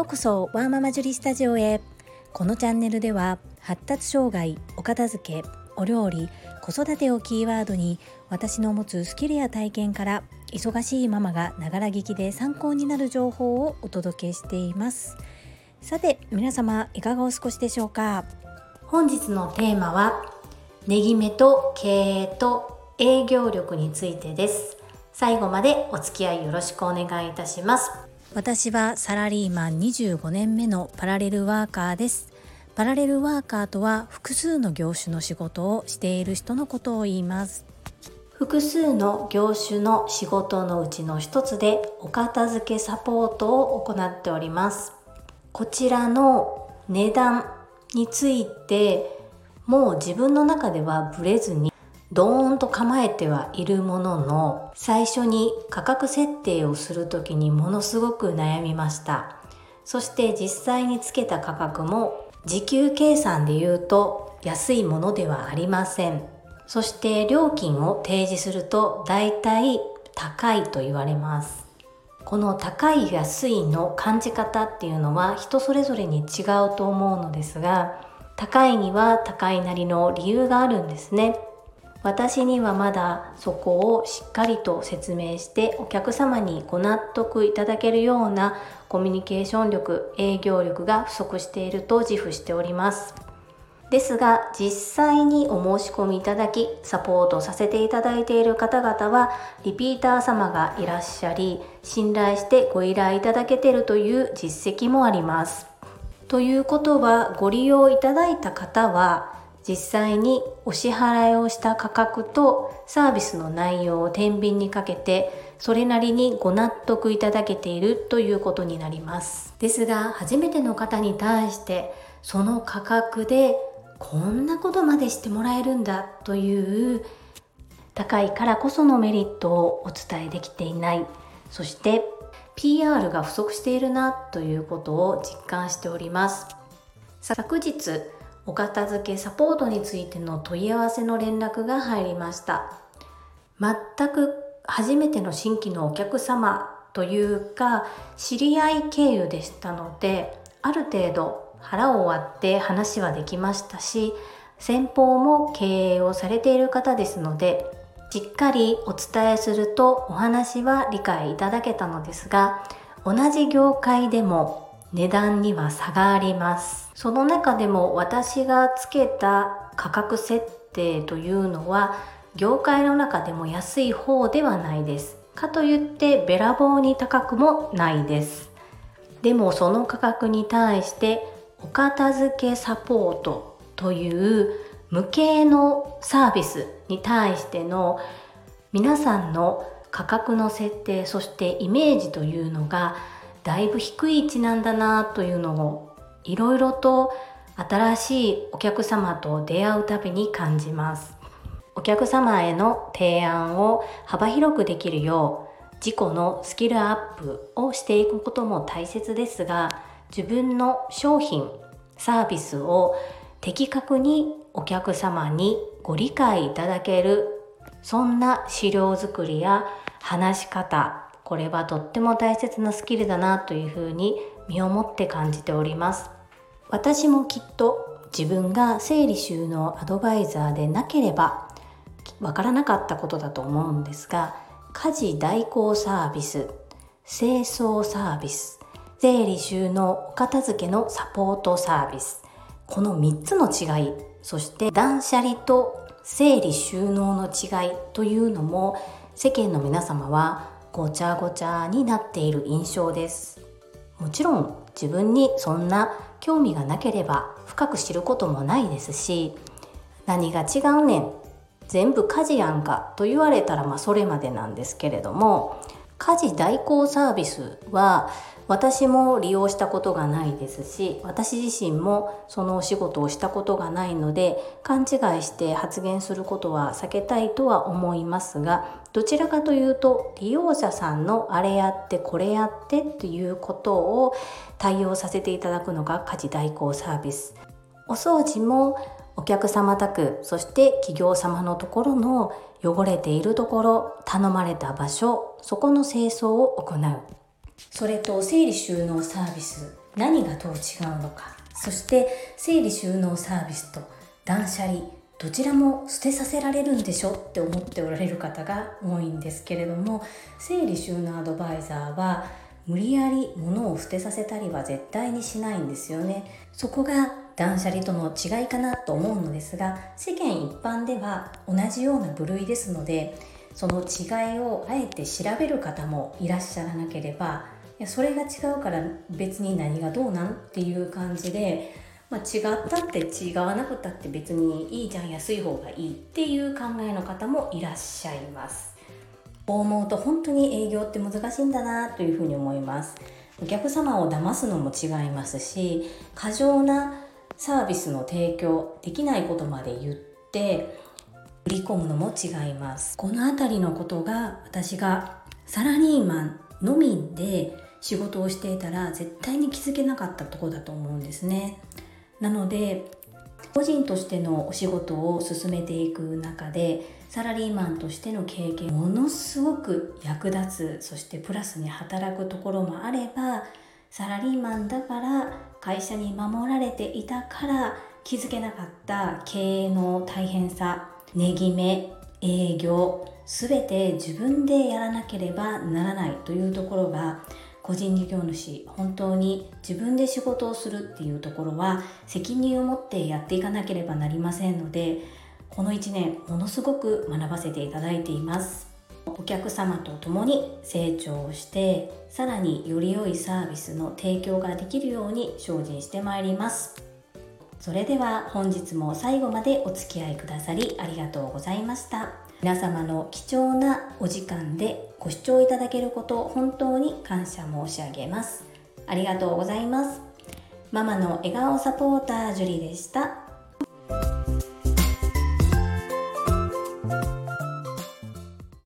ようこそワーママジュリスタジオへ。このチャンネルでは発達障害お片付けお料理子育てをキーワードに私の持つスキルや体験から忙しいママがながら聞きで参考になる情報をお届けしています。さて皆様いかがお過ごしでしょうか？本日のテーマはネギ目と経営と営業力についてです。最後までお付き合いよろしくお願いいたします。私はサラリーマン25年目のパラレルワーカーです。パラレルワーカーとは複数の業種の仕事をしている人のことを言います。複数の業種の仕事のうちの一つでお片付けサポートを行っております。こちらの値段についてもう自分の中ではブレずにドーンと構えてはいるものの最初に価格設定をする時にものすごく悩みました。そして実際につけた価格も時給計算で言うと安いものではありません。そして料金を提示すると大体高いと言われます。この高い安いの感じ方っていうのは人それぞれに違うと思うのですが高いには高いなりの理由があるんですね。私にはまだそこをしっかりと説明してお客様にご納得いただけるようなコミュニケーション力営業力が不足していると自負しております。ですが実際にお申し込みいただきサポートさせていただいている方々はリピーター様がいらっしゃり信頼してご依頼いただけているという実績もあります。ということはご利用いただいた方は実際にお支払いをした価格とサービスの内容を天秤にかけてそれなりにご納得いただけているということになります。ですが初めての方に対してその価格でこんなことまでしてもらえるんだという高いからこそのメリットをお伝えできていない。そして PR が不足しているなということを実感しております。昨日お片付けサポートについての問い合わせの連絡が入りました。全く初めての新規のお客様というか知り合い経由でしたのである程度腹を割って話はできましたし先方も経営をされている方ですのでしっかりお伝えするとお話は理解いただけたのですが同じ業界でも値段には差があります。その中でも私がつけた価格設定というのは業界の中でも安い方ではないです。かといってべらぼうに高くもないです。でもその価格に対してお片付けサポートという無形のサービスに対しての皆さんの価格の設定そしてイメージというのがだいぶ低い位置なんだなというのをいろいろと新しいお客様と出会うたびに感じます。お客様への提案を幅広くできるよう自己のスキルアップをしていくことも大切ですが自分の商品サービスを的確にお客様にご理解いただけるそんな資料作りや話し方これはとっても大切なスキルだなというふうに身をもって感じております。私もきっと自分が整理収納アドバイザーでなければわからなかったことだと思うんですが家事代行サービス清掃サービス整理収納お片付けのサポートサービスこの3つの違いそして断捨離と整理収納の違いというのも世間の皆様はごちゃごちゃになっている印象です。もちろん自分にそんな興味がなければ深く知ることもないですし何が違うねん全部家事やんかと言われたらまあそれまでなんですけれども家事代行サービスは私も利用したことがないですし私自身もそのお仕事をしたことがないので勘違いして発言することは避けたいとは思いますがどちらかというと利用者さんのあれやってこれやってということを対応させていただくのが家事代行サービス。お掃除もお客様宅そして企業様のところの汚れているところ頼まれた場所そこの清掃を行う。それと整理収納サービス何がどう違うのか。そして整理収納サービスと断捨離どちらも捨てさせられるんでしょって思っておられる方が多いんですけれども整理収納アドバイザーは無理やり物を捨てさせたりは絶対にしないんですよね。そこが断捨離との違いかなと思うのですが世間一般では同じような部類ですのでその違いをあえて調べる方もいらっしゃらなければいやそれが違うから別に何がどうなんっていう感じで、まあ、違ったって違わなくたって別にいいじゃん安い方がいいっていう考えの方もいらっしゃいます。こう思うと本当に営業って難しいんだなというふうに思います。お客様を騙すのも違いますし過剰なサービスの提供できないことまで言って売り込むのも違います。この辺りのことが私がサラリーマンのみで仕事をしていたら絶対に気づけなかったとこだと思うんですね。なので個人としてのお仕事を進めていく中でサラリーマンとしての経験ものすごく役立つそしてプラスに働くところもあればサラリーマンだから会社に守られていたから気づけなかった経営の大変さ値決め営業全て自分でやらなければならないというところが個人事業主本当に自分で仕事をするっていうところは責任を持ってやっていかなければなりませんのでこの1年ものすごく学ばせていただいています。お客様と共に成長してさらにより良いサービスの提供ができるように精進してまいります。それでは本日も最後までお付き合いくださりありがとうございました。皆様の貴重なお時間でご視聴いただけること本当に感謝申し上げます。ありがとうございます。ママの笑顔サポータージュリでした。